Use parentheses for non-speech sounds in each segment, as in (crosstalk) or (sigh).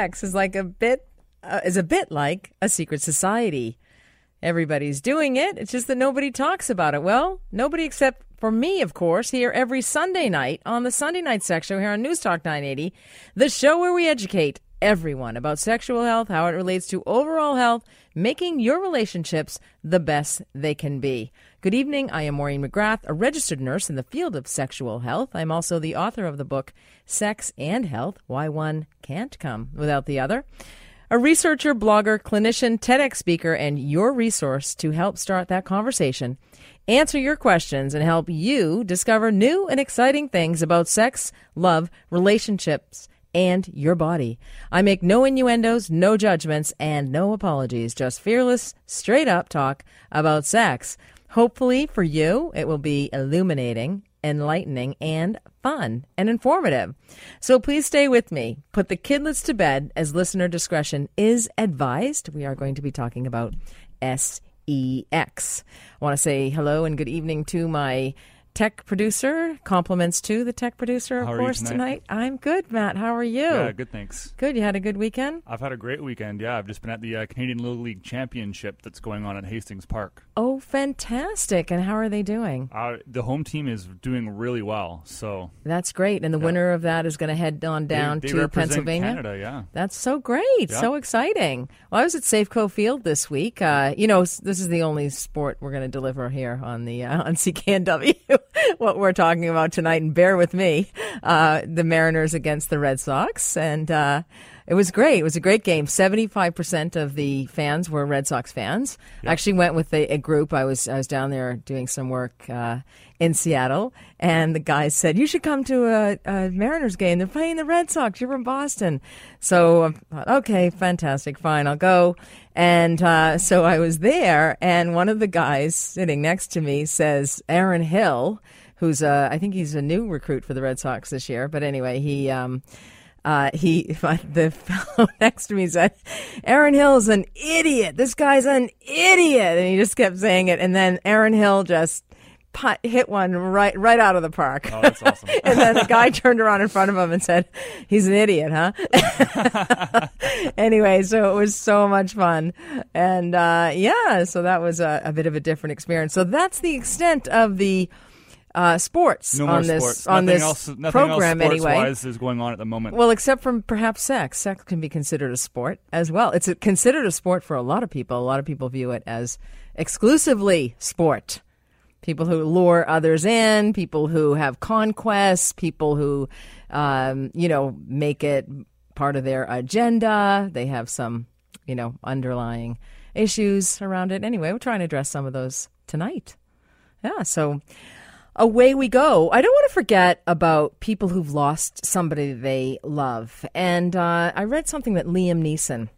Sex is like a bit uh, is a bit like a secret society. Everybody's doing it. It's just that nobody talks about it. Well, nobody except for me, of course, here every Sunday night on the Sunday Night Show here on News Talk 980, the show where we educate everyone about sexual health, how it relates to overall health, making your relationships the best they can be. Good evening. I am Maureen McGrath, a registered nurse in the field of sexual health. I'm also the author of the book Sex and Health Why One Can't Come Without the Other. A researcher, blogger, clinician, TEDx speaker, and your resource to help start that conversation, answer your questions, and help you discover new and exciting things about sex, love, relationships, and your body. I make no innuendos, no judgments, and no apologies, just fearless, straight up talk about sex. Hopefully, for you, it will be illuminating, enlightening, and fun and informative. So please stay with me. Put the kidlets to bed as listener discretion is advised. We are going to be talking about SEX. I want to say hello and good evening to my tech producer. Compliments to the tech producer, of How are you course, tonight? I'm good, Matt. How are you? Yeah, good. Thanks. Good. You had a good weekend? I've had a great weekend. Yeah, I've just been at the uh, Canadian Little League Championship that's going on at Hastings Park. Oh, fantastic. And how are they doing? Uh, the home team is doing really well. So That's great. And the Yeah. winner of that is going to head on down they, to Pennsylvania. Canada. Yeah. That's so great. Yeah. So exciting. Well, I was at Safeco Field this week. Uh, you know, this is the only sport we're going to deliver here on the uh, on CKNW. (laughs) (laughs) what we're talking about tonight, and bear with me. Uh, the Mariners against the Red Sox, and uh, it was great. It was a great game. Seventy five percent of the fans were Red Sox fans. I actually went with a, a group. I was I was down there doing some work. Uh, in Seattle, and the guys said, You should come to a, a Mariners game. They're playing the Red Sox. You're from Boston. So I thought, Okay, fantastic, fine, I'll go. And uh, so I was there, and one of the guys sitting next to me says, Aaron Hill, who's a, I think he's a new recruit for the Red Sox this year, but anyway, he. Um, uh, he, (laughs) the fellow (laughs) next to me said, Aaron Hill's an idiot. This guy's an idiot. And he just kept saying it. And then Aaron Hill just put, hit one right, right out of the park. Oh, that's awesome. (laughs) and then the guy turned around in front of him and said, he's an idiot, huh? anyway, so it was so much fun. And, uh, yeah, so that was a, a bit of a different experience. So that's the extent of the, uh, sports no on this, sports. on nothing this else, nothing program else anyway. is going on at the moment. Well, except from perhaps sex. Sex can be considered a sport as well. It's a, considered a sport for a lot of people. A lot of people view it as exclusively sport. People who lure others in, people who have conquests, people who, um, you know, make it part of their agenda. They have some, you know, underlying issues around it. Anyway, we're trying to address some of those tonight. Yeah, so away we go. I don't want to forget about people who've lost somebody they love. And uh, I read something that Liam Neeson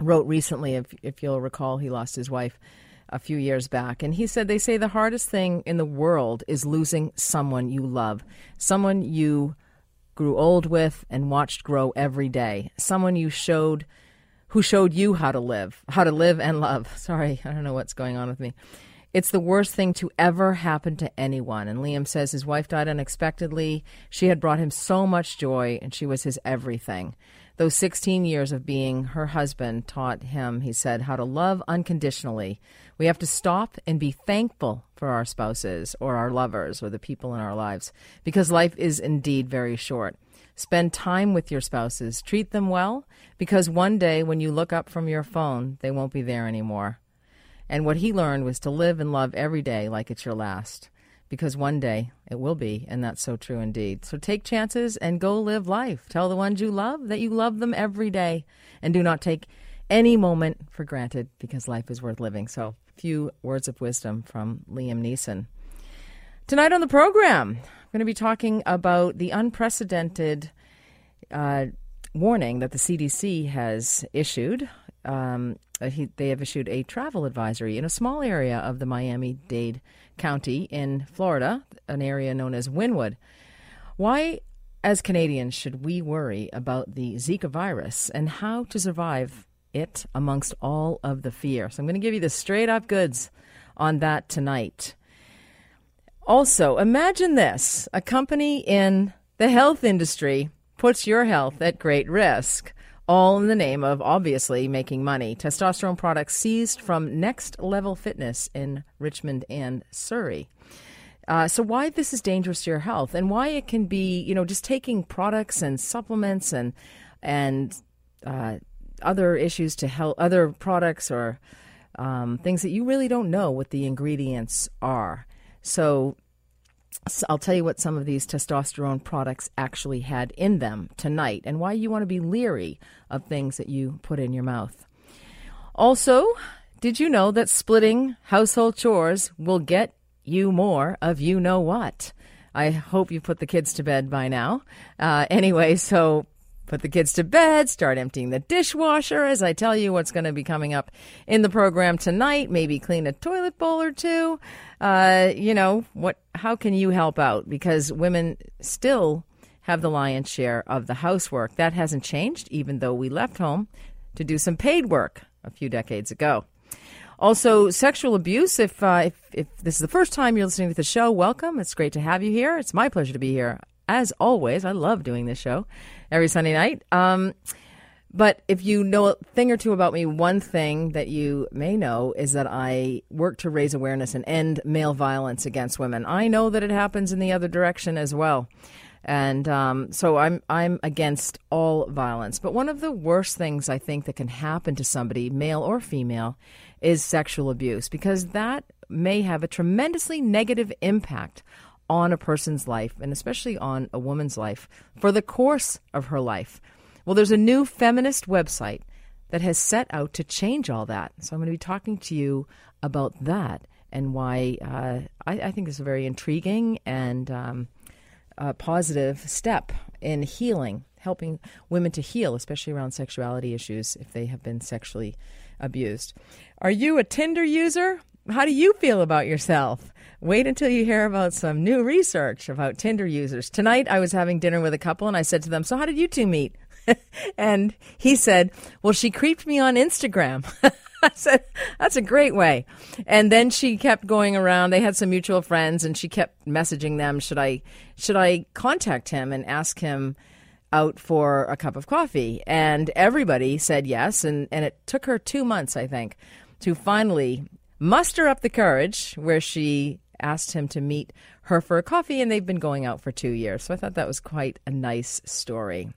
wrote recently. If, if you'll recall, he lost his wife a few years back. And he said, They say the hardest thing in the world is losing someone you love, someone you grew old with and watched grow every day, someone you showed. Who showed you how to live, how to live and love? (laughs) Sorry, I don't know what's going on with me. It's the worst thing to ever happen to anyone. And Liam says his wife died unexpectedly. She had brought him so much joy, and she was his everything. Those 16 years of being her husband taught him, he said, how to love unconditionally. We have to stop and be thankful for our spouses or our lovers or the people in our lives because life is indeed very short. Spend time with your spouses. Treat them well because one day when you look up from your phone, they won't be there anymore. And what he learned was to live and love every day like it's your last. Because one day it will be, and that's so true indeed. So take chances and go live life. Tell the ones you love that you love them every day. And do not take any moment for granted because life is worth living. So, few words of wisdom from Liam Neeson. Tonight on the program, I'm going to be talking about the unprecedented uh, warning that the CDC has issued. Um, uh, he, they have issued a travel advisory in a small area of the Miami Dade County in Florida, an area known as Wynwood. Why, as Canadians, should we worry about the Zika virus and how to survive it amongst all of the fear? So, I'm going to give you the straight up goods on that tonight. Also, imagine this a company in the health industry puts your health at great risk. All in the name of obviously making money. Testosterone products seized from Next Level Fitness in Richmond and Surrey. Uh, so why this is dangerous to your health and why it can be, you know, just taking products and supplements and and uh, other issues to help other products or um, things that you really don't know what the ingredients are. So so I'll tell you what some of these testosterone products actually had in them tonight and why you want to be leery of things that you put in your mouth. Also, did you know that splitting household chores will get you more of you know what? I hope you put the kids to bed by now. Uh, anyway, so put the kids to bed, start emptying the dishwasher as I tell you what's going to be coming up in the program tonight. Maybe clean a toilet bowl or two. Uh, you know, what how can you help out because women still have the lion's share of the housework. That hasn't changed even though we left home to do some paid work a few decades ago. Also, sexual abuse. If, uh, if, if this is the first time you're listening to the show, welcome. It's great to have you here. It's my pleasure to be here as always. I love doing this show every Sunday night. Um, but if you know a thing or two about me, one thing that you may know is that I work to raise awareness and end male violence against women. I know that it happens in the other direction as well. And um, so I'm I'm against all violence. But one of the worst things I think that can happen to somebody, male or female, is sexual abuse because that may have a tremendously negative impact on a person's life, and especially on a woman's life, for the course of her life. Well, there's a new feminist website that has set out to change all that. So I'm going to be talking to you about that and why uh, I, I, think it's a very intriguing and um, positive step in healing, helping women to heal, especially around sexuality issues if they have been sexually abused. Are you a Tinder user? How do you feel about yourself? Wait until you hear about some new research about Tinder users. Tonight, I was having dinner with a couple and I said to them, So, how did you two meet? (laughs) and he said, Well, she creeped me on Instagram. (laughs) I said, That's a great way. And then she kept going around. They had some mutual friends and she kept messaging them, Should I should I contact him and ask him out for a cup of coffee? And everybody said yes, and, and it took her two months, I think, to finally muster up the courage where she asked him to meet her for a coffee, and they've been going out for two years. So I thought that was quite a nice story.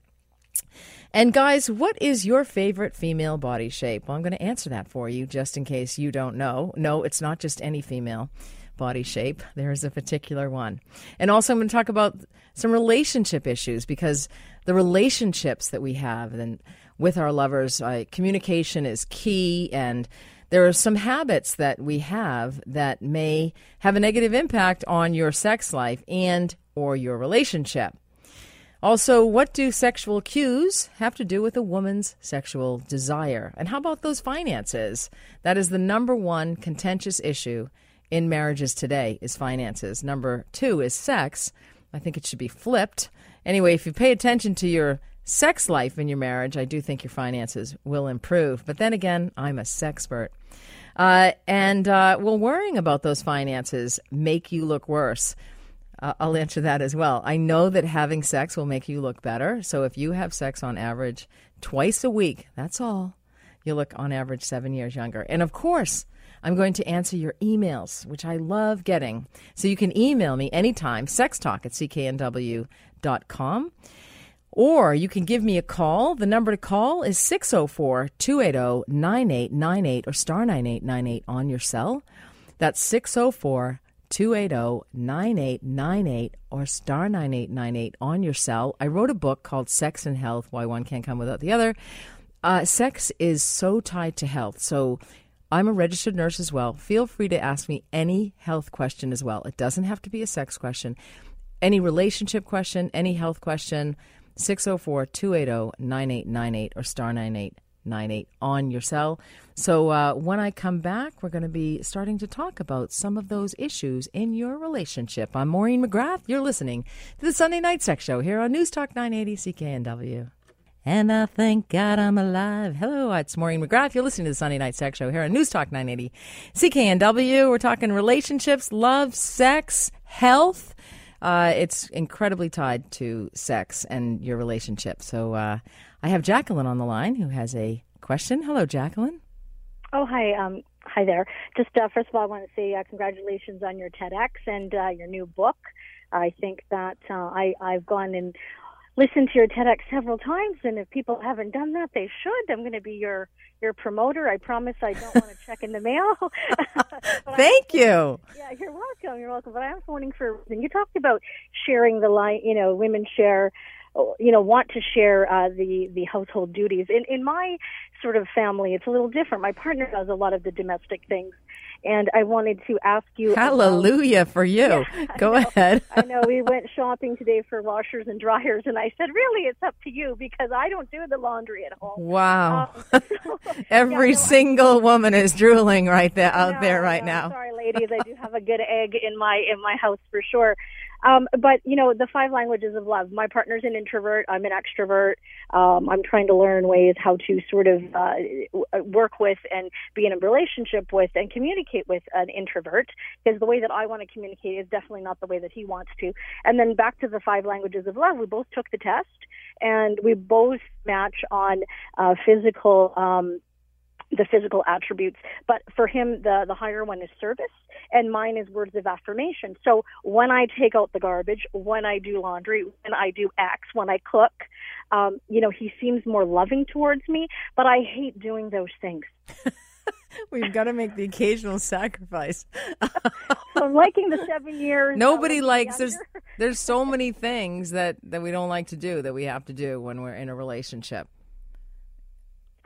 And guys, what is your favorite female body shape? Well, I'm going to answer that for you just in case you don't know. No, it's not just any female body shape. There is a particular one. And also, I'm going to talk about some relationship issues because the relationships that we have and with our lovers, uh, communication is key and there are some habits that we have that may have a negative impact on your sex life and or your relationship. Also, what do sexual cues have to do with a woman's sexual desire? And how about those finances? That is the number one contentious issue in marriages today is finances. Number 2 is sex. I think it should be flipped. Anyway, if you pay attention to your sex life in your marriage, I do think your finances will improve. But then again, I'm a sexpert. Uh, and uh, will worrying about those finances make you look worse? Uh, I'll answer that as well. I know that having sex will make you look better. So if you have sex on average twice a week, that's all, you look on average seven years younger. And of course, I'm going to answer your emails, which I love getting. So you can email me anytime, sextalk at cknw.com. Or you can give me a call. The number to call is 604 280 9898 or star 9898 on your cell. That's 604 280 9898 or star 9898 on your cell. I wrote a book called Sex and Health Why One Can't Come Without the Other. Uh, sex is so tied to health. So I'm a registered nurse as well. Feel free to ask me any health question as well. It doesn't have to be a sex question, any relationship question, any health question. 604 280 9898 or star 9898 on your cell. So uh, when I come back, we're going to be starting to talk about some of those issues in your relationship. I'm Maureen McGrath. You're listening to the Sunday Night Sex Show here on News Talk 980 CKNW. And I thank God I'm alive. Hello, it's Maureen McGrath. You're listening to the Sunday Night Sex Show here on News Talk 980 CKNW. We're talking relationships, love, sex, health uh, it's incredibly tied to sex and your relationship. So uh, I have Jacqueline on the line who has a question. Hello, Jacqueline. Oh, hi. Um, hi there. Just uh, first of all, I want to say uh, congratulations on your TEDx and uh, your new book. I think that uh, I, I've gone and listened to your TEDx several times, and if people haven't done that, they should. I'm going to be your your promoter. I promise I don't want to check in the mail. (laughs) Thank you. Yeah, you're welcome. You're welcome. But I'm phoning for. When you talked about sharing the line. You know, women share you know want to share uh, the the household duties. In in my sort of family, it's a little different. My partner does a lot of the domestic things, and I wanted to ask you. Hallelujah about, for you. Yeah, (laughs) Go ahead. I know we (laughs) went shopping today for washers and dryers, and I said, really, it's up to you because I don't do the laundry at home. Wow. Um, (laughs) so, Every yeah, no, single woman is drooling right there out no, there right no, now. Sorry, ladies, I do have a good egg in my in my house for sure. Um, but you know, the five languages of love. My partner's an introvert. I'm an extrovert. Um, I'm trying to learn ways how to sort of uh, work with and be in a relationship with and communicate with an introvert because the way that I want to communicate is definitely not the way that he wants to. And then back to the five languages of love. We both took the test and we both match on uh, physical. Um, the physical attributes. But for him, the, the higher one is service, and mine is words of affirmation. So when I take out the garbage, when I do laundry, when I do X, when I cook, um, you know, he seems more loving towards me, but I hate doing those things. (laughs) We've got to make the occasional sacrifice. so (laughs) I'm liking the seven years. Nobody likes there's there's so many things that that we don't like to do that we have to do when we're in a relationship.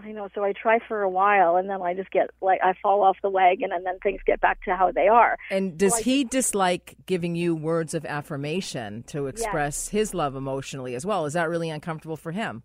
I know. So I try for a while, and then I just get like I fall off the wagon, and then things get back to how they are. And does Well, I- he dislike giving you words of affirmation to express his love emotionally as well? Is that really uncomfortable for him?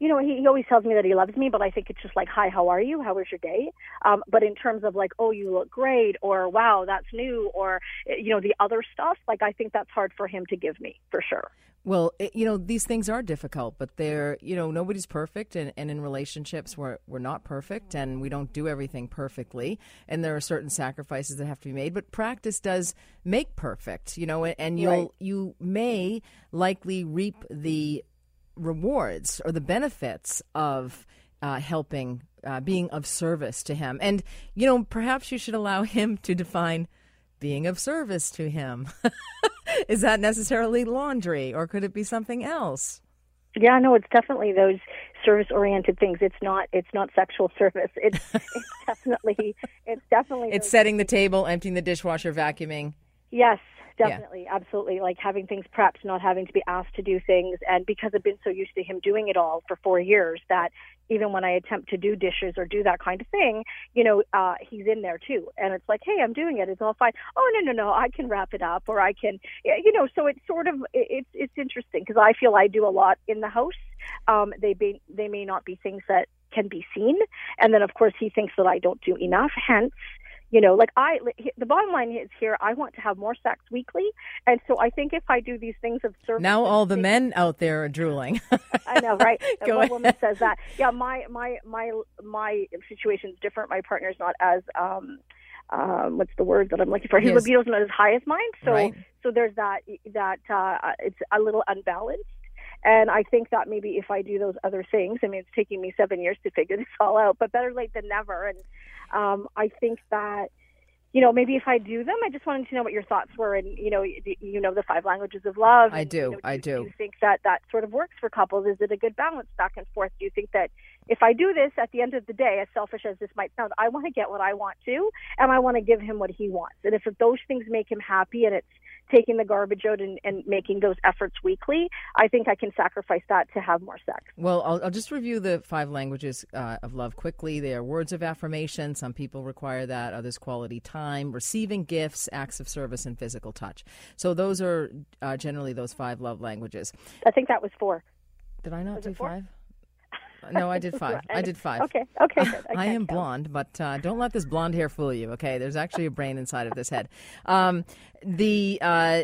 You know, he, he always tells me that he loves me, but I think it's just like, hi, how are you? How was your day? Um, but in terms of like, oh, you look great, or wow, that's new, or, eh, you know, the other stuff, like, I think that's hard for him to give me for sure. Well, it, you know, these things are difficult, but they're, you know, nobody's perfect. And, and in relationships, we're, we're not perfect and we don't do everything perfectly. And there are certain sacrifices that have to be made, but practice does make perfect, you know, and you'll, Right. you may likely reap the rewards or the benefits of uh, helping, uh, being of service to him. And, you know, perhaps you should allow him to define being of service to him. (laughs) Is that necessarily laundry or could it be something else? Yeah, no, it's definitely those service-oriented things. It's not, it's not sexual service. It's, (laughs) it's definitely, it's definitely. It's setting the table, emptying the dishwasher, vacuuming. Yes, definitely, absolutely. Like having things prepped, not having to be asked to do things, and because I've been so used to him doing it all for four years, that even when I attempt to do dishes or do that kind of thing, you know, uh, he's in there too, and it's like, hey, I'm doing it. It's all fine. Oh no, no, no, I can wrap it up, or I can, you know. So it's sort of it's it's interesting because I feel I do a lot in the house. Um, they be, they may not be things that can be seen, and then of course he thinks that I don't do enough. Hence you know, like I, the bottom line is here, I want to have more sex weekly. And so I think if I do these things of service. Now all the things- men out there are drooling. I know, right? (laughs) Go One woman says that. Yeah, my, my, my, my situation's different. My partner's not as, um, um, what's the word that I'm looking for? His Yes. libido's not as high as mine. So, Right. so there's that, that, uh, it's a little unbalanced. And I think that maybe if I do those other things, I mean, it's taking me seven years to figure this all out, but better late than never. And um, I think that, you know, maybe if I do them, I just wanted to know what your thoughts were. And, you know, you, you know, the five languages of love. I do, you know, I do. do. you think that that sort of works for couples? Is it a good balance back and forth? Do you think that if I do this at the end of the day, as selfish as this might sound, I want to get what I want to, and I want to give him what he wants. And if those things make him happy and it's taking the garbage out and, and making those efforts weekly, I think I can sacrifice that to have more sex. Well, I'll, I'll just review the five languages uh, of love quickly. They are words of affirmation. Some people require that, others quality time, receiving gifts, acts of service, and physical touch. So those are uh, generally those five love languages. I think that was four. Did I not Was do five? No, I did five. I did five. Okay, okay. I, can't am count. blonde, but uh, don't let this blonde hair fool you. Okay, there's actually a brain inside of this head. Um, the uh,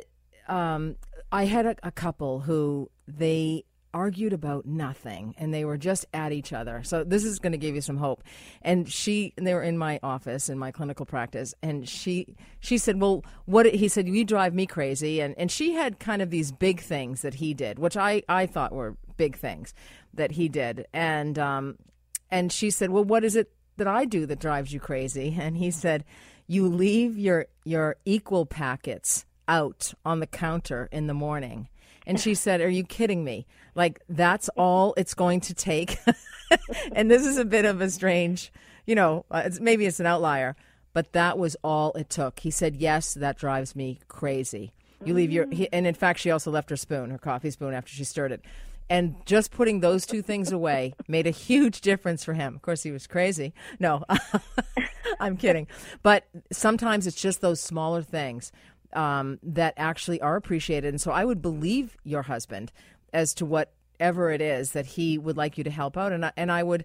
um, I had a, a couple who they argued about nothing and they were just at each other. So this is going to give you some hope. And she, and they were in my office in my clinical practice, and she she said, "Well, what?" He said, "You drive me crazy." And and she had kind of these big things that he did, which I I thought were big things that he did, and um, and she said, "Well, what is it that I do that drives you crazy?" (laughs) And he said, "You leave your your equal packets out on the counter in the morning." And she said, Are you kidding me? Like, that's all it's going to take. (laughs) and this is a bit of a strange, you know, uh, it's, maybe it's an outlier, but that was all it took. He said, Yes, that drives me crazy. You leave your, he, and in fact, she also left her spoon, her coffee spoon, after she stirred it. And just putting those two things away (laughs) made a huge difference for him. Of course, he was crazy. No, (laughs) I'm kidding. But sometimes it's just those smaller things um, that actually are appreciated. And so I would believe your husband as to whatever it is that he would like you to help out, and I, and I would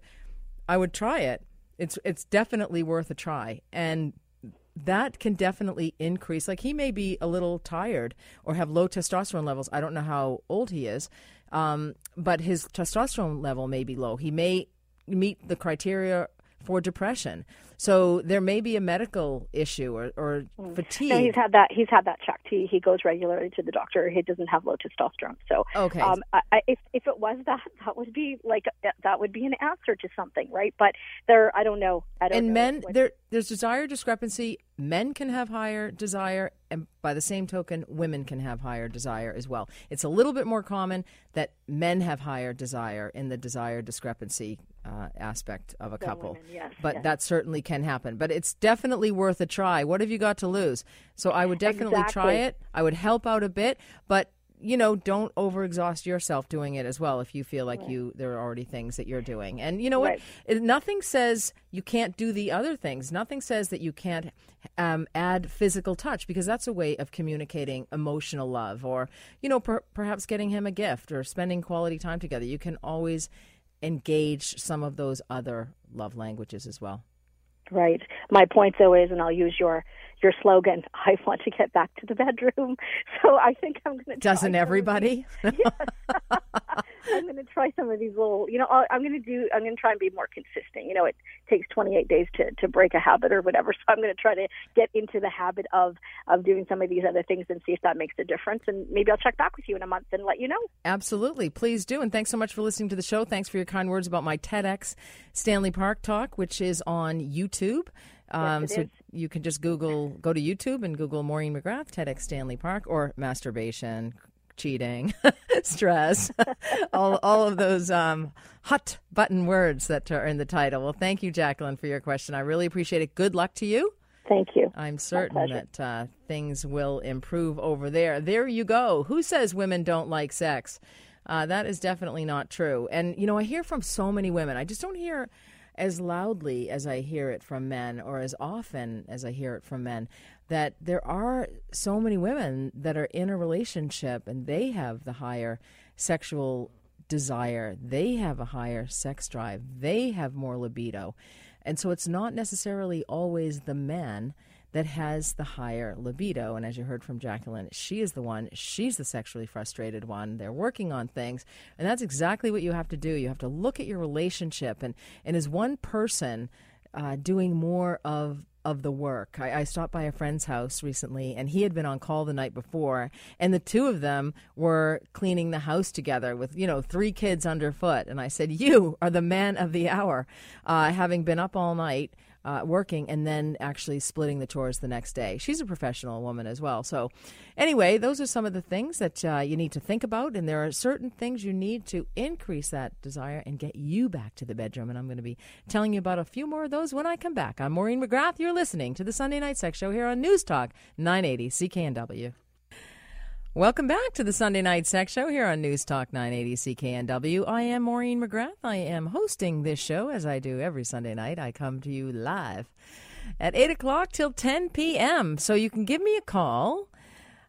I would try it. It's it's definitely worth a try, and that can definitely increase. Like he may be a little tired or have low testosterone levels. I don't know how old he is, um, but his testosterone level may be low. He may meet the criteria for depression. So there may be a medical issue or, or mm. fatigue. No, he's had that. He's had that checked. He he goes regularly to the doctor. He doesn't have low testosterone. So okay. Um, I, if if it was that, that would be like that would be an answer to something, right? But there, I don't know. I don't. And know men, there there's desire discrepancy. Men can have higher desire, and by the same token, women can have higher desire as well. It's a little bit more common that men have higher desire in the desire discrepancy uh, aspect of a couple. Women, yes, but yes. that certainly can happen. But it's definitely worth a try. What have you got to lose? So I would definitely exactly. try it. I would help out a bit, but you know, don't overexhaust yourself doing it as well if you feel like you there are already things that you're doing. And you know what? Right. Nothing says you can't do the other things. Nothing says that you can't um, add physical touch because that's a way of communicating emotional love or you know per- perhaps getting him a gift or spending quality time together. You can always engage some of those other love languages as well. Right. My point though is, and I'll use your your slogan, (laughs) I want to get back to the bedroom. (laughs) So I think I'm going to. Doesn't everybody? (laughs) yes. I'm going to try some of these little, you know, I'm going to do, I'm going to try and be more consistent. You know, it takes 28 days to, to break a habit or whatever. So I'm going to try to get into the habit of, of doing some of these other things and see if that makes a difference. And maybe I'll check back with you in a month and let you know. Absolutely. Please do. And thanks so much for listening to the show. Thanks for your kind words about my TEDx Stanley Park talk, which is on YouTube. Um, yes, so is. you can just Google, go to YouTube and Google Maureen McGrath, TEDx Stanley Park, or masturbation, cheating, (laughs) stress, (laughs) all, all of those um, hot button words that are in the title. Well, thank you, Jacqueline, for your question. I really appreciate it. Good luck to you. Thank you. I'm certain that uh, things will improve over there. There you go. Who says women don't like sex? Uh, that is definitely not true. And, you know, I hear from so many women. I just don't hear as loudly as I hear it from men or as often as I hear it from men that there are so many women that are in a relationship and they have the higher sexual desire, they have a higher sex drive, they have more libido. And so it's not necessarily always the men that has the higher libido. And as you heard from Jacqueline, she is the one, she's the sexually frustrated one. They're working on things. And that's exactly what you have to do. You have to look at your relationship. And, and is one person uh, doing more of of the work. I, I, stopped by a friend's house recently, and he had been on call the night before, and the two of them were cleaning the house together with you know three kids underfoot. And I said, "You are the man of the hour, uh, having been up all night." Uh, working and then actually splitting the chores the next day. She's a professional woman as well. So, anyway, those are some of the things that uh, you need to think about. And there are certain things you need to increase that desire and get you back to the bedroom. And I'm going to be telling you about a few more of those when I come back. I'm Maureen McGrath. You're listening to the Sunday Night Sex Show here on News Talk 980 CKNW. Welcome back to the Sunday Night Sex Show here on News Talk 980 CKNW. I am Maureen McGrath. I am hosting this show as I do every Sunday night. I come to you live at 8 o'clock till 10 p.m. So you can give me a call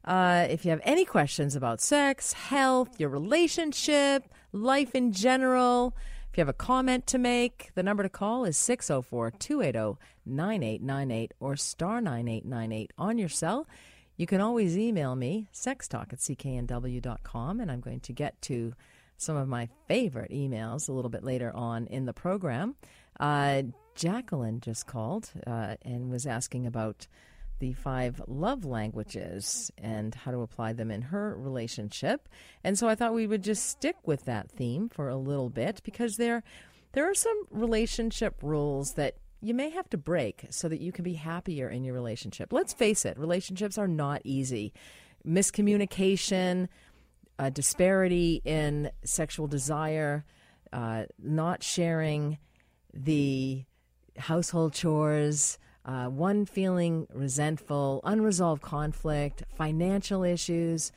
uh, if you have any questions about sex, health, your relationship, life in general. If you have a comment to make, the number to call is 604 280 9898 or star 9898 on your cell. You can always email me, sextalk at cknw.com, and I'm going to get to some of my favorite emails a little bit later on in the program. Uh, Jacqueline just called uh, and was asking about the five love languages and how to apply them in her relationship. And so I thought we would just stick with that theme for a little bit because there there are some relationship rules that you may have to break so that you can be happier in your relationship. Let's face it, relationships are not easy. Miscommunication, uh, disparity in sexual desire, uh, not sharing the household chores, uh, one feeling resentful, unresolved conflict, financial issues.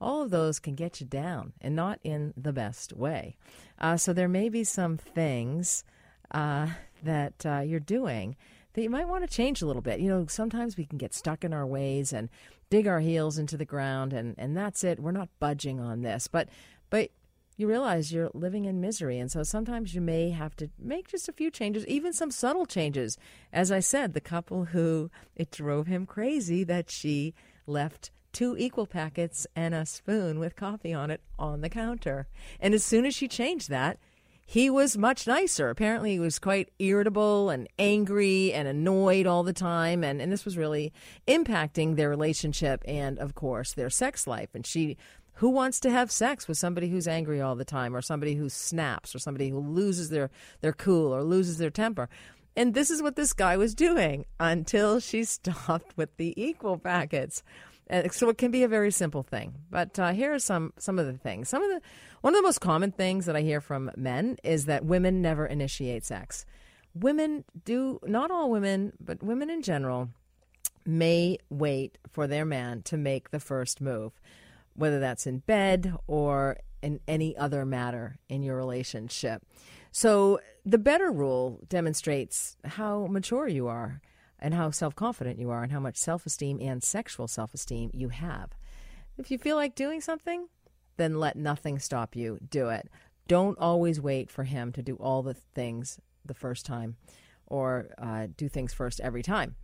All of those can get you down and not in the best way. Uh, so there may be some things uh, that uh, you're doing that you might want to change a little bit. You know, sometimes we can get stuck in our ways and dig our heels into the ground, and, and that's it. We're not budging on this. But but you realize you're living in misery. And so sometimes you may have to make just a few changes, even some subtle changes. As I said, the couple who it drove him crazy that she left two equal packets and a spoon with coffee on it on the counter. And as soon as she changed that, he was much nicer. Apparently, he was quite irritable and angry and annoyed all the time. And, and this was really impacting their relationship and, of course, their sex life. And she who wants to have sex with somebody who's angry all the time or somebody who snaps or somebody who loses their, their cool or loses their temper? And this is what this guy was doing until she (laughs) stopped with the equal packets. And so it can be a very simple thing. But uh, here are some some of the things. Some of the one of the most common things that I hear from men is that women never initiate sex. Women do not all women, but women in general may wait for their man to make the first move whether that's in bed or in any other matter in your relationship. So, the better rule demonstrates how mature you are and how self confident you are and how much self esteem and sexual self esteem you have. If you feel like doing something, then let nothing stop you. Do it. Don't always wait for him to do all the things the first time or uh, do things first every time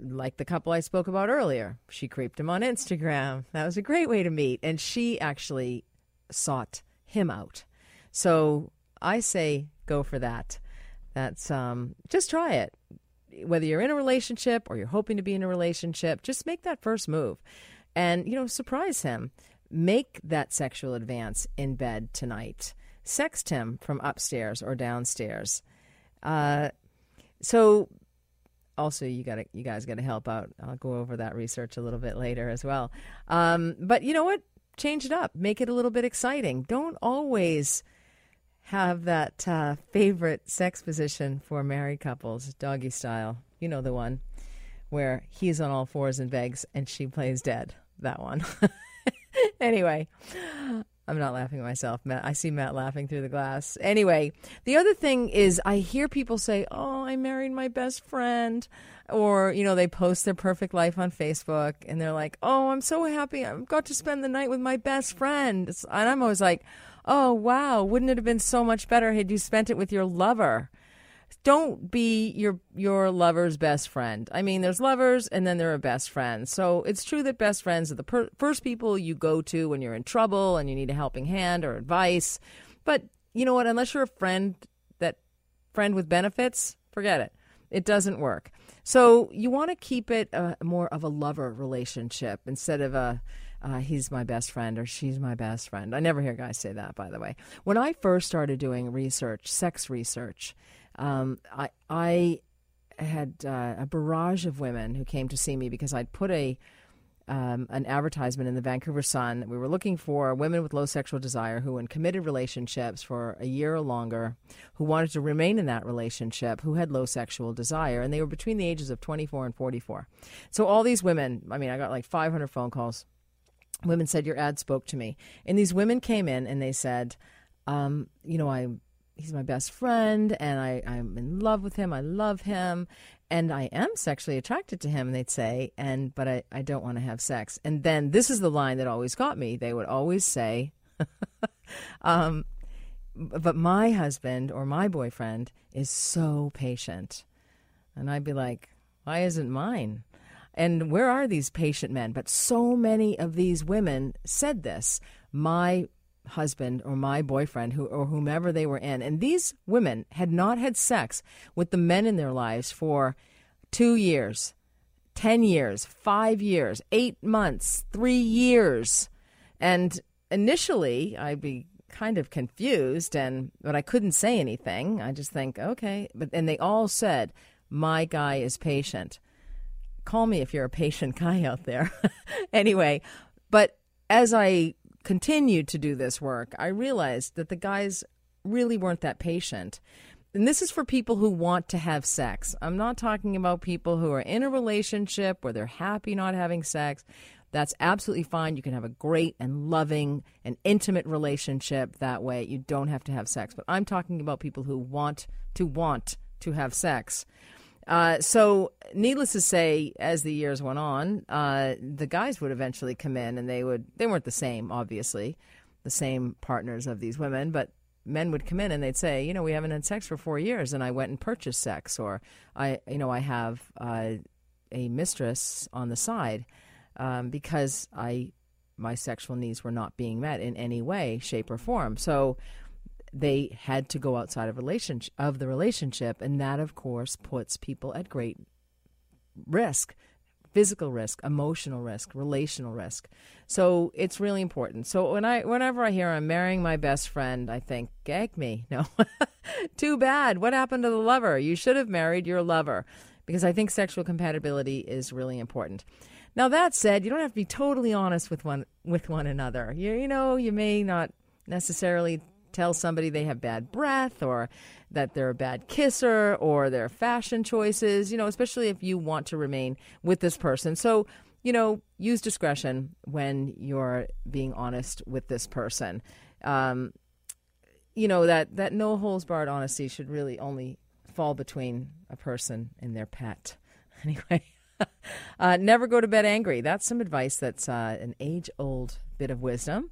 like the couple I spoke about earlier. She creeped him on Instagram. That was a great way to meet. And she actually sought him out. So I say go for that. That's um, just try it. Whether you're in a relationship or you're hoping to be in a relationship, just make that first move and, you know, surprise him. Make that sexual advance in bed tonight. Sext him from upstairs or downstairs. Uh, so also you got you guys got to help out. I'll go over that research a little bit later as well. Um, but you know what? Change it up. Make it a little bit exciting. Don't always have that uh, favorite sex position for married couples, doggy style. You know the one where he's on all fours and begs and she plays dead. That one. (laughs) anyway, I'm not laughing at myself. Matt, I see Matt laughing through the glass. Anyway, the other thing is I hear people say, "Oh, I married my best friend," or you know, they post their perfect life on Facebook and they're like, "Oh, I'm so happy. I've got to spend the night with my best friend." And I'm always like, "Oh, wow, wouldn't it have been so much better had you spent it with your lover?" don't be your your lover's best friend. I mean, there's lovers and then there are best friends. So it's true that best friends are the per- first people you go to when you're in trouble and you need a helping hand or advice. But you know what? Unless you're a friend that friend with benefits, forget it. It doesn't work. So you want to keep it a, more of a lover relationship instead of a uh, he's my best friend or she's my best friend. I never hear guys say that, by the way. When I first started doing research, sex research, um, I, I had uh, a barrage of women who came to see me because I'd put a um, an advertisement in the Vancouver Sun. that We were looking for women with low sexual desire who, in committed relationships for a year or longer, who wanted to remain in that relationship, who had low sexual desire, and they were between the ages of 24 and 44. So all these women, I mean, I got like 500 phone calls. Women said your ad spoke to me, and these women came in and they said, um, you know, I he's my best friend and I, I'm in love with him. I love him and I am sexually attracted to him, and they'd say, and but I, I don't want to have sex. And then this is the line that always got me. They would always say, (laughs) um, but my husband or my boyfriend is so patient. And I'd be like, why isn't mine? And where are these patient men? But so many of these women said this. My husband or my boyfriend who or whomever they were in. And these women had not had sex with the men in their lives for 2 years 10 years 5 years 8 months 3 years. And initially I'd be kind of confused and but I couldn't say anything. I just think okay. But and they all said my guy is patient call me if you're a patient (laughs) guy out there (laughs) anyway but as I continued to do this work, I realized that the guys really weren't that patient. And this is for people who want to have sex. I'm not talking about people who are in a relationship where they're happy not having sex. That's absolutely fine. You can have a great and loving and intimate relationship that way. You don't have to have sex. But I'm talking about people who want to want to have sex. Uh, so, needless to say, as the years went on, uh, the guys would eventually come in, and they would they weren't the same, obviously, the same partners of these women, but men would come in and they'd say, you know, we haven't had sex for four years, and I went and purchased sex, or I, you know, I have uh, a mistress on the side um, because I my sexual needs were not being met in any way, shape, or form. So they had to go outside of relationship of the relationship, and that of course puts people at great risk physical risk, emotional risk, relational risk. So it's really important. So when I whenever I hear I'm marrying my best friend, I think, gag me. (laughs) No. Too bad. What happened to the lover? You should have married your lover. Because I think sexual compatibility is really important. Now that said, you don't have to be totally honest with one with one another. You, you know, you may not necessarily tell somebody they have bad breath or that they're a bad kisser or their fashion choices, you know, especially if you want to remain with this person. So, you know, use discretion when you're being honest with this person. Um, you know, that, that no holds barred honesty should really only fall between a person and their pet. (laughs) Anyway. (laughs) uh, never go to bed angry. That's some advice that's uh, an age old bit of wisdom.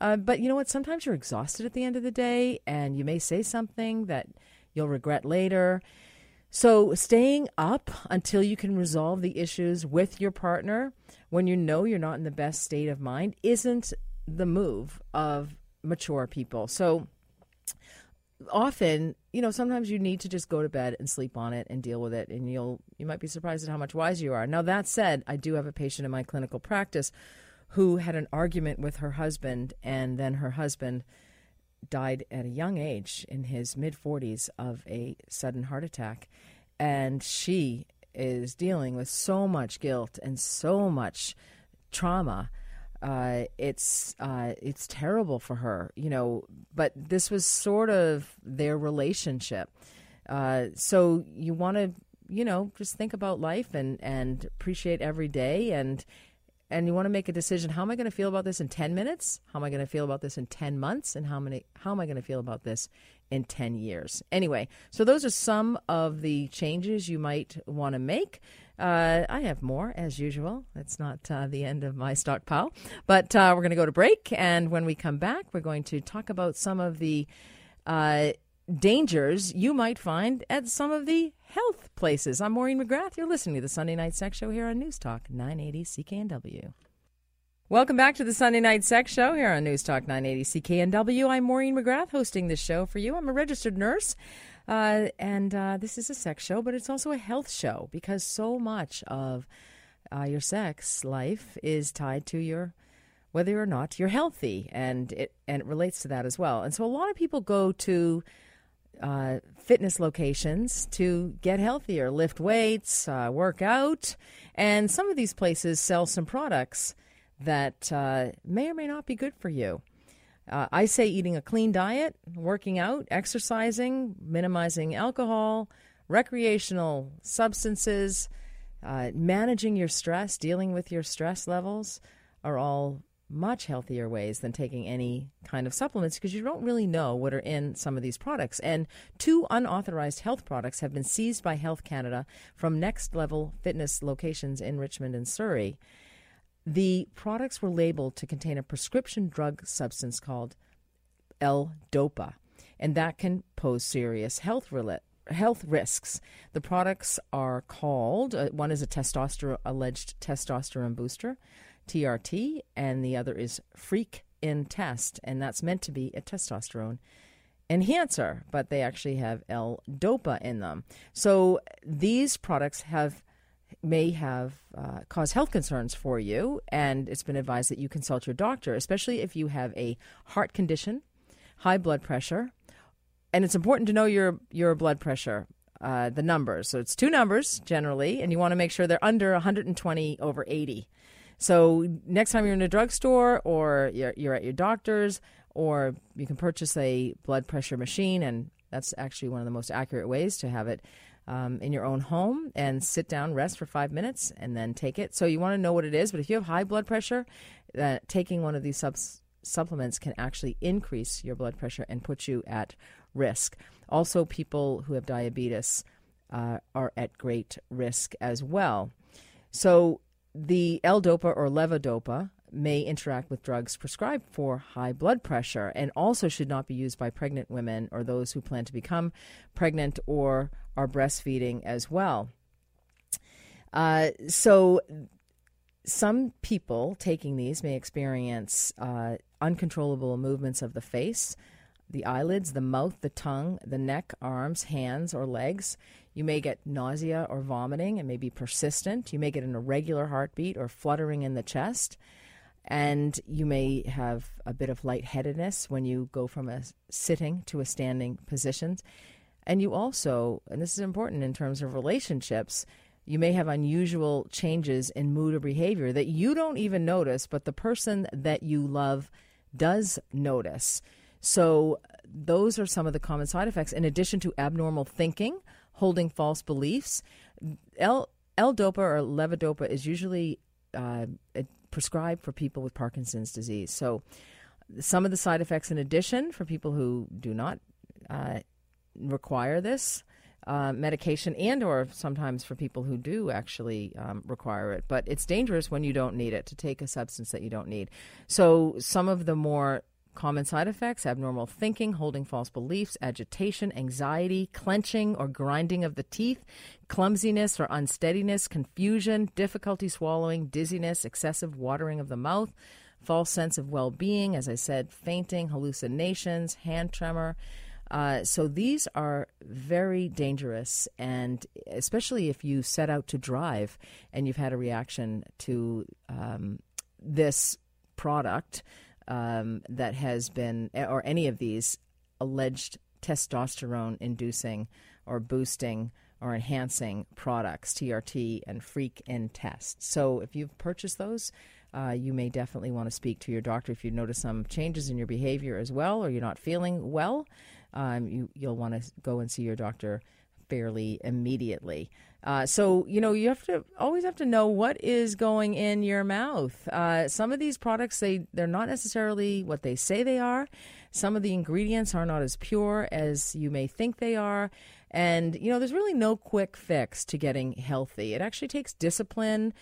Uh, but you know what? Sometimes you're exhausted at the end of the day, and you may say something that you'll regret later. So, staying up until you can resolve the issues with your partner when you know you're not in the best state of mind isn't the move of mature people. So, often, you know, sometimes you need to just go to bed and sleep on it and deal with it, and you'll you might be surprised at how much wiser you are. Now, that said, I do have a patient in my clinical practice who had an argument with her husband, and then her husband died at a young age in his mid 40s of a sudden heart attack. And she is dealing with so much guilt and so much trauma. Uh, it's uh, it's terrible for her, you know. But this was sort of their relationship. Uh, so you want to, you know, just think about life and and appreciate every day and and you want to make a decision how am i going to feel about this in 10 minutes? How am i going to feel about this in 10 months? And how many how am i going to feel about this in 10 years? Anyway so those are some of the changes you might want to make. Uh, I have more as usual. It's not uh, the end of my stockpile, but uh, we're going to go to break, and when we come back, we're going to talk about some of the uh, dangers you might find at some of the health places. I'm Maureen McGrath. You're listening to the Sunday Night Sex Show here on News Talk 980 CKNW. Welcome back to the Sunday Night Sex Show here on News Talk 980 CKNW. I'm Maureen McGrath hosting this show for you. I'm a registered nurse, uh, and uh, this is a sex show, but it's also a health show because so much of uh, your sex life is tied to your whether or not you're healthy, and it and it relates to that as well. And so a lot of people go to uh, fitness locations to get healthier, lift weights, uh, work out. And some of these places sell some products that uh, may or may not be good for you. Uh, I say eating a clean diet, working out, exercising, minimizing alcohol, recreational substances, uh, managing your stress, dealing with your stress levels are all much healthier ways than taking any kind of supplements because you don't really know what are in some of these products. And two unauthorized health products have been seized by Health Canada from Next Level Fitness locations in Richmond and Surrey. The products were labeled to contain a prescription drug substance called L-Dopa, and that can pose serious health health risks. The products are called uh, one is a testosterone alleged testosterone booster. TRT, and the other is Freak in test, and that's meant to be a testosterone enhancer, but they actually have L-DOPA in them. So these products have may have uh, caused health concerns for you, and it's been advised that you consult your doctor, especially if you have a heart condition, high blood pressure, and it's important to know your your blood pressure. Uh, the numbers. So it's two numbers generally, and you want to make sure they're under 120 over 80. So next time you're in a drugstore or you're, you're at your doctor's, or you can purchase a blood pressure machine, and that's actually one of the most accurate ways to have it um, in your own home and sit down, rest for five minutes, and then take it. So you want to know what it is, but if you have high blood pressure, uh, taking one of these supplements can actually increase your blood pressure and put you at risk. Also, people who have diabetes uh, are at great risk as well. So the L-DOPA or levodopa may interact with drugs prescribed for high blood pressure and also should not be used by pregnant women or those who plan to become pregnant or are breastfeeding as well. Uh, so, some people taking these may experience uh, uncontrollable movements of the face, the eyelids, the mouth, the tongue, the neck, arms, hands, or legs. You may get nausea or vomiting. It may be persistent. You may get an irregular heartbeat or fluttering in the chest and you may have a bit of lightheadedness when you go from a sitting to a standing position. And you also, and this is important in terms of relationships, you may have unusual changes in mood or behavior that you don't even notice, but the person that you love does notice. So, those are some of the common side effects. In addition to abnormal thinking, holding false beliefs, L L-DOPA or levodopa is usually uh, prescribed for people with Parkinson's disease. So, some of the side effects, in addition, for people who do not uh, require this uh, medication, and or sometimes for people who do actually um, require it, but it's dangerous when you don't need it to take a substance that you don't need. So, some of the more Common side effects abnormal thinking, holding false beliefs, agitation, anxiety, clenching or grinding of the teeth, clumsiness or unsteadiness, confusion, difficulty swallowing, dizziness, excessive watering of the mouth, false sense of well being, as I said, fainting, hallucinations, hand tremor. Uh, so these are very dangerous, and especially if you set out to drive and you've had a reaction to um, this product um, that has been, or any of these alleged testosterone inducing or boosting or enhancing products, TRT and Freak in Test. So if you've purchased those, uh, you may definitely want to speak to your doctor if you notice some changes in your behavior as well, or you're not feeling well. Um, you, you'll want to go and see your doctor fairly immediately. Uh, so you know you have to always have to know what is going in your mouth. Uh, some of these products they they're not necessarily what they say they are. Some of the ingredients are not as pure as you may think they are. And you know there's really no quick fix to getting healthy. It actually takes discipline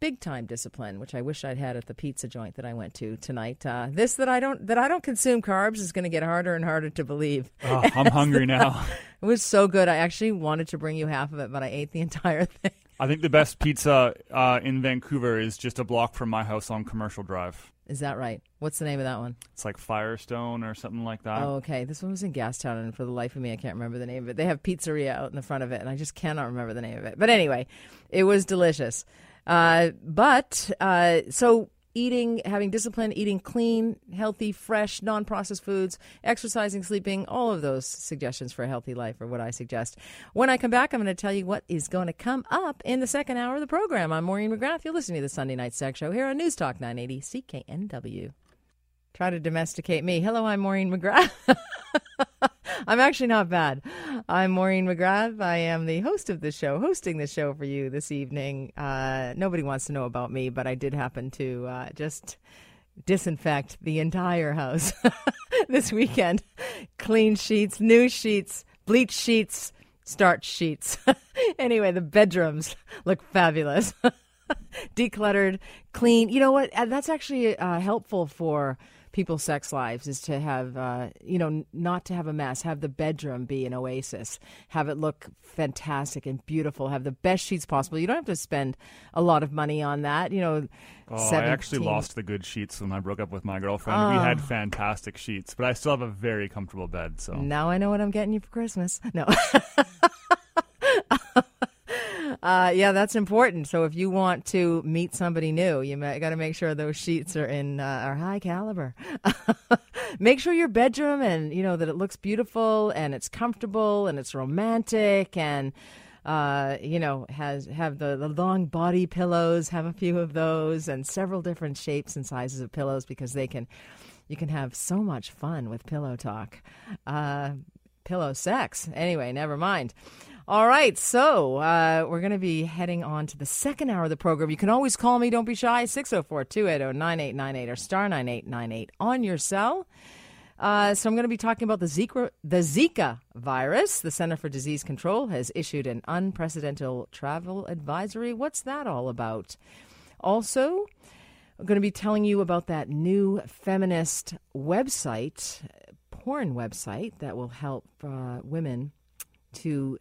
big time discipline, which I wish I'd had at the pizza joint that I went to tonight. Uh, this that I don't that I don't consume carbs is going to get harder and harder to believe. Oh, I'm hungry (laughs) now. it was so good. I actually wanted to bring you half of it, but I ate the (laughs) entire thing. I think the best pizza uh, in Vancouver is just a block from my house on Commercial Drive. Is that right? What's the name of that one? It's like Firestone or something like that. Oh, okay. This one was in Gastown, and for the life of me, I can't remember the name of it. They have pizzeria out in the front of it, and I just cannot remember the name of it. But anyway, it was delicious. Uh, but uh, so eating, having discipline, eating clean, healthy, fresh, non processed foods, exercising, sleeping, all of those suggestions for a healthy life are what I suggest. When I come back, I'm going to tell you what is going to come up in the second hour of the program. I'm Maureen McGrath. You're listening to the Sunday Night Sex Show here on News Talk 980 CKNW. Try to domesticate me. Hello, I'm Maureen McGrath. (laughs) (laughs) I'm actually not bad. I'm Maureen McGrath. I am the host of the show, hosting the show for you this evening. Uh, nobody wants to know about me, but I did happen to uh, just disinfect the entire house (laughs) this weekend. Clean sheets, new sheets, bleach sheets, starch sheets. (laughs) anyway, the bedrooms look fabulous. Decluttered, clean. You know what? That's actually uh, helpful for people's sex lives is to have, uh, you know, not to have a mess. Have the bedroom be an oasis. Have it look fantastic and beautiful. Have the best sheets possible. You don't have to spend a lot of money on that. You know, Oh, I actually lost the good sheets when I broke up with my girlfriend. We Oh. had fantastic sheets, but I still have a very comfortable bed. So Now I know what I'm getting you for Christmas. No. (laughs) uh, yeah, that's important. So if you want to meet somebody new, you got to make sure those sheets are in uh, are high caliber. (laughs) make sure your bedroom and you know that it looks beautiful and it's comfortable and it's romantic and uh, you know has have the, the long body pillows. Have a few of those and several different shapes and sizes of pillows because they can you can have so much fun with pillow talk. Uh, pillow sex. Anyway, never mind. All right, so uh, we're going to be heading on to the second hour of the program. You can always call me, don't be shy, 604 280 9898 or star 9898 on your cell. Uh, so I'm going to be talking about the Zika, the Zika virus. The Center for Disease Control has issued an unprecedented travel advisory. What's that all about? Also, I'm going to be telling you about that new feminist website, porn website, that will help uh, women to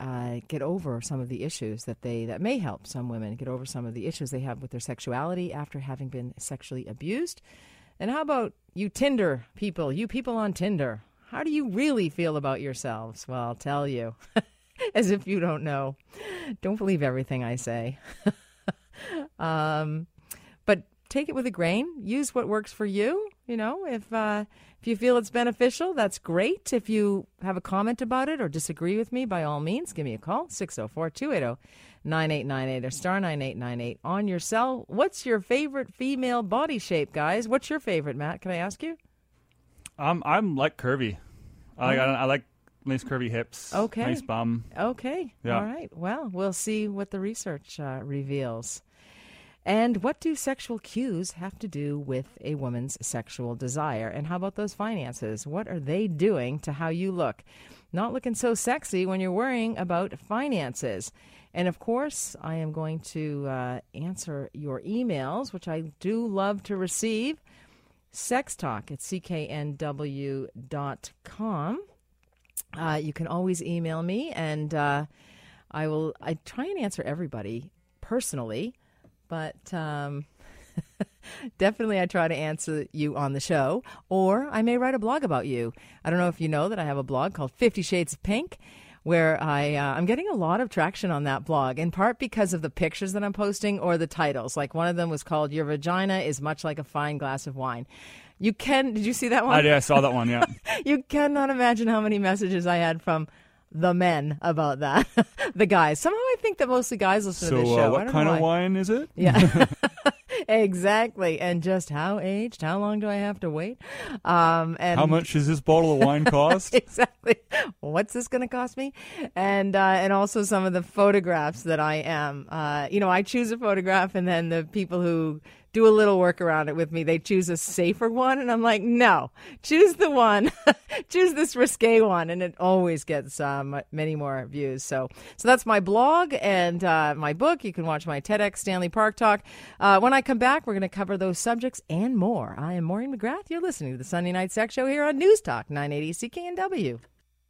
uh, get over some of the issues that they that may help some women get over some of the issues they have with their sexuality after having been sexually abused. And how about you Tinder people, you people on Tinder? How do you really feel about yourselves? Well, I'll tell you. (laughs) As if you don't know. Don't believe everything I say. (laughs) um, but take it with a grain. Use what works for you. You know, if uh, if you feel it's beneficial, that's great. If you have a comment about it or disagree with me, by all means, give me a call 604 280 9898 or star 9898 on your cell. What's your favorite female body shape, guys? What's your favorite, Matt? Can I ask you? I'm I'm like curvy. I like I, like nice curvy hips. Oh. Okay. Nice bum. Okay. Yeah. All right. Well, we'll see what the research uh, reveals. And what do sexual cues have to do with a woman's sexual desire? And how about those finances? What are they doing to how you look? Not looking so sexy when you're worrying about finances. And of course, I am going to uh, answer your emails, which I do love to receive. Sex talk at cknw.com. Uh, you can always email me, and uh, I will. I try and answer everybody personally, but um, (laughs) definitely I try to answer you on the show, or I may write a blog about you. I don't know if you know that I have a blog called Fifty Shades of Pink. Where I uh, I'm getting a lot of traction on that blog, in part because of the pictures that I'm posting or the titles. Like one of them was called "Your Vagina is much like a fine glass of wine." You can. Did you see that one? I, yeah, I saw that one. Yeah. (laughs) you cannot imagine how many messages I had from the men about that. (laughs) the guys. Somehow I think that mostly guys listen so to this show. uh, what kind of wine is it? Yeah. (laughs) (laughs) exactly. And just how aged? How long do I have to wait? Um, and How much does this bottle of wine cost? exactly. What's this going to cost me? And uh, and also some of the photographs that I am. Uh, you know, I choose a photograph, and then the people who do a little work around it with me, they choose a safer one, and I'm like, no, choose the one, (laughs) choose this risque one, and it always gets um, many more views. So so that's my blog and uh, my book. You can watch my TEDx Stanley Park talk. Uh, when I come back, we're going to cover those subjects and more. I am Maureen McGrath. You're listening to the Sunday Night Sex Show here on News Talk 980 CKNW.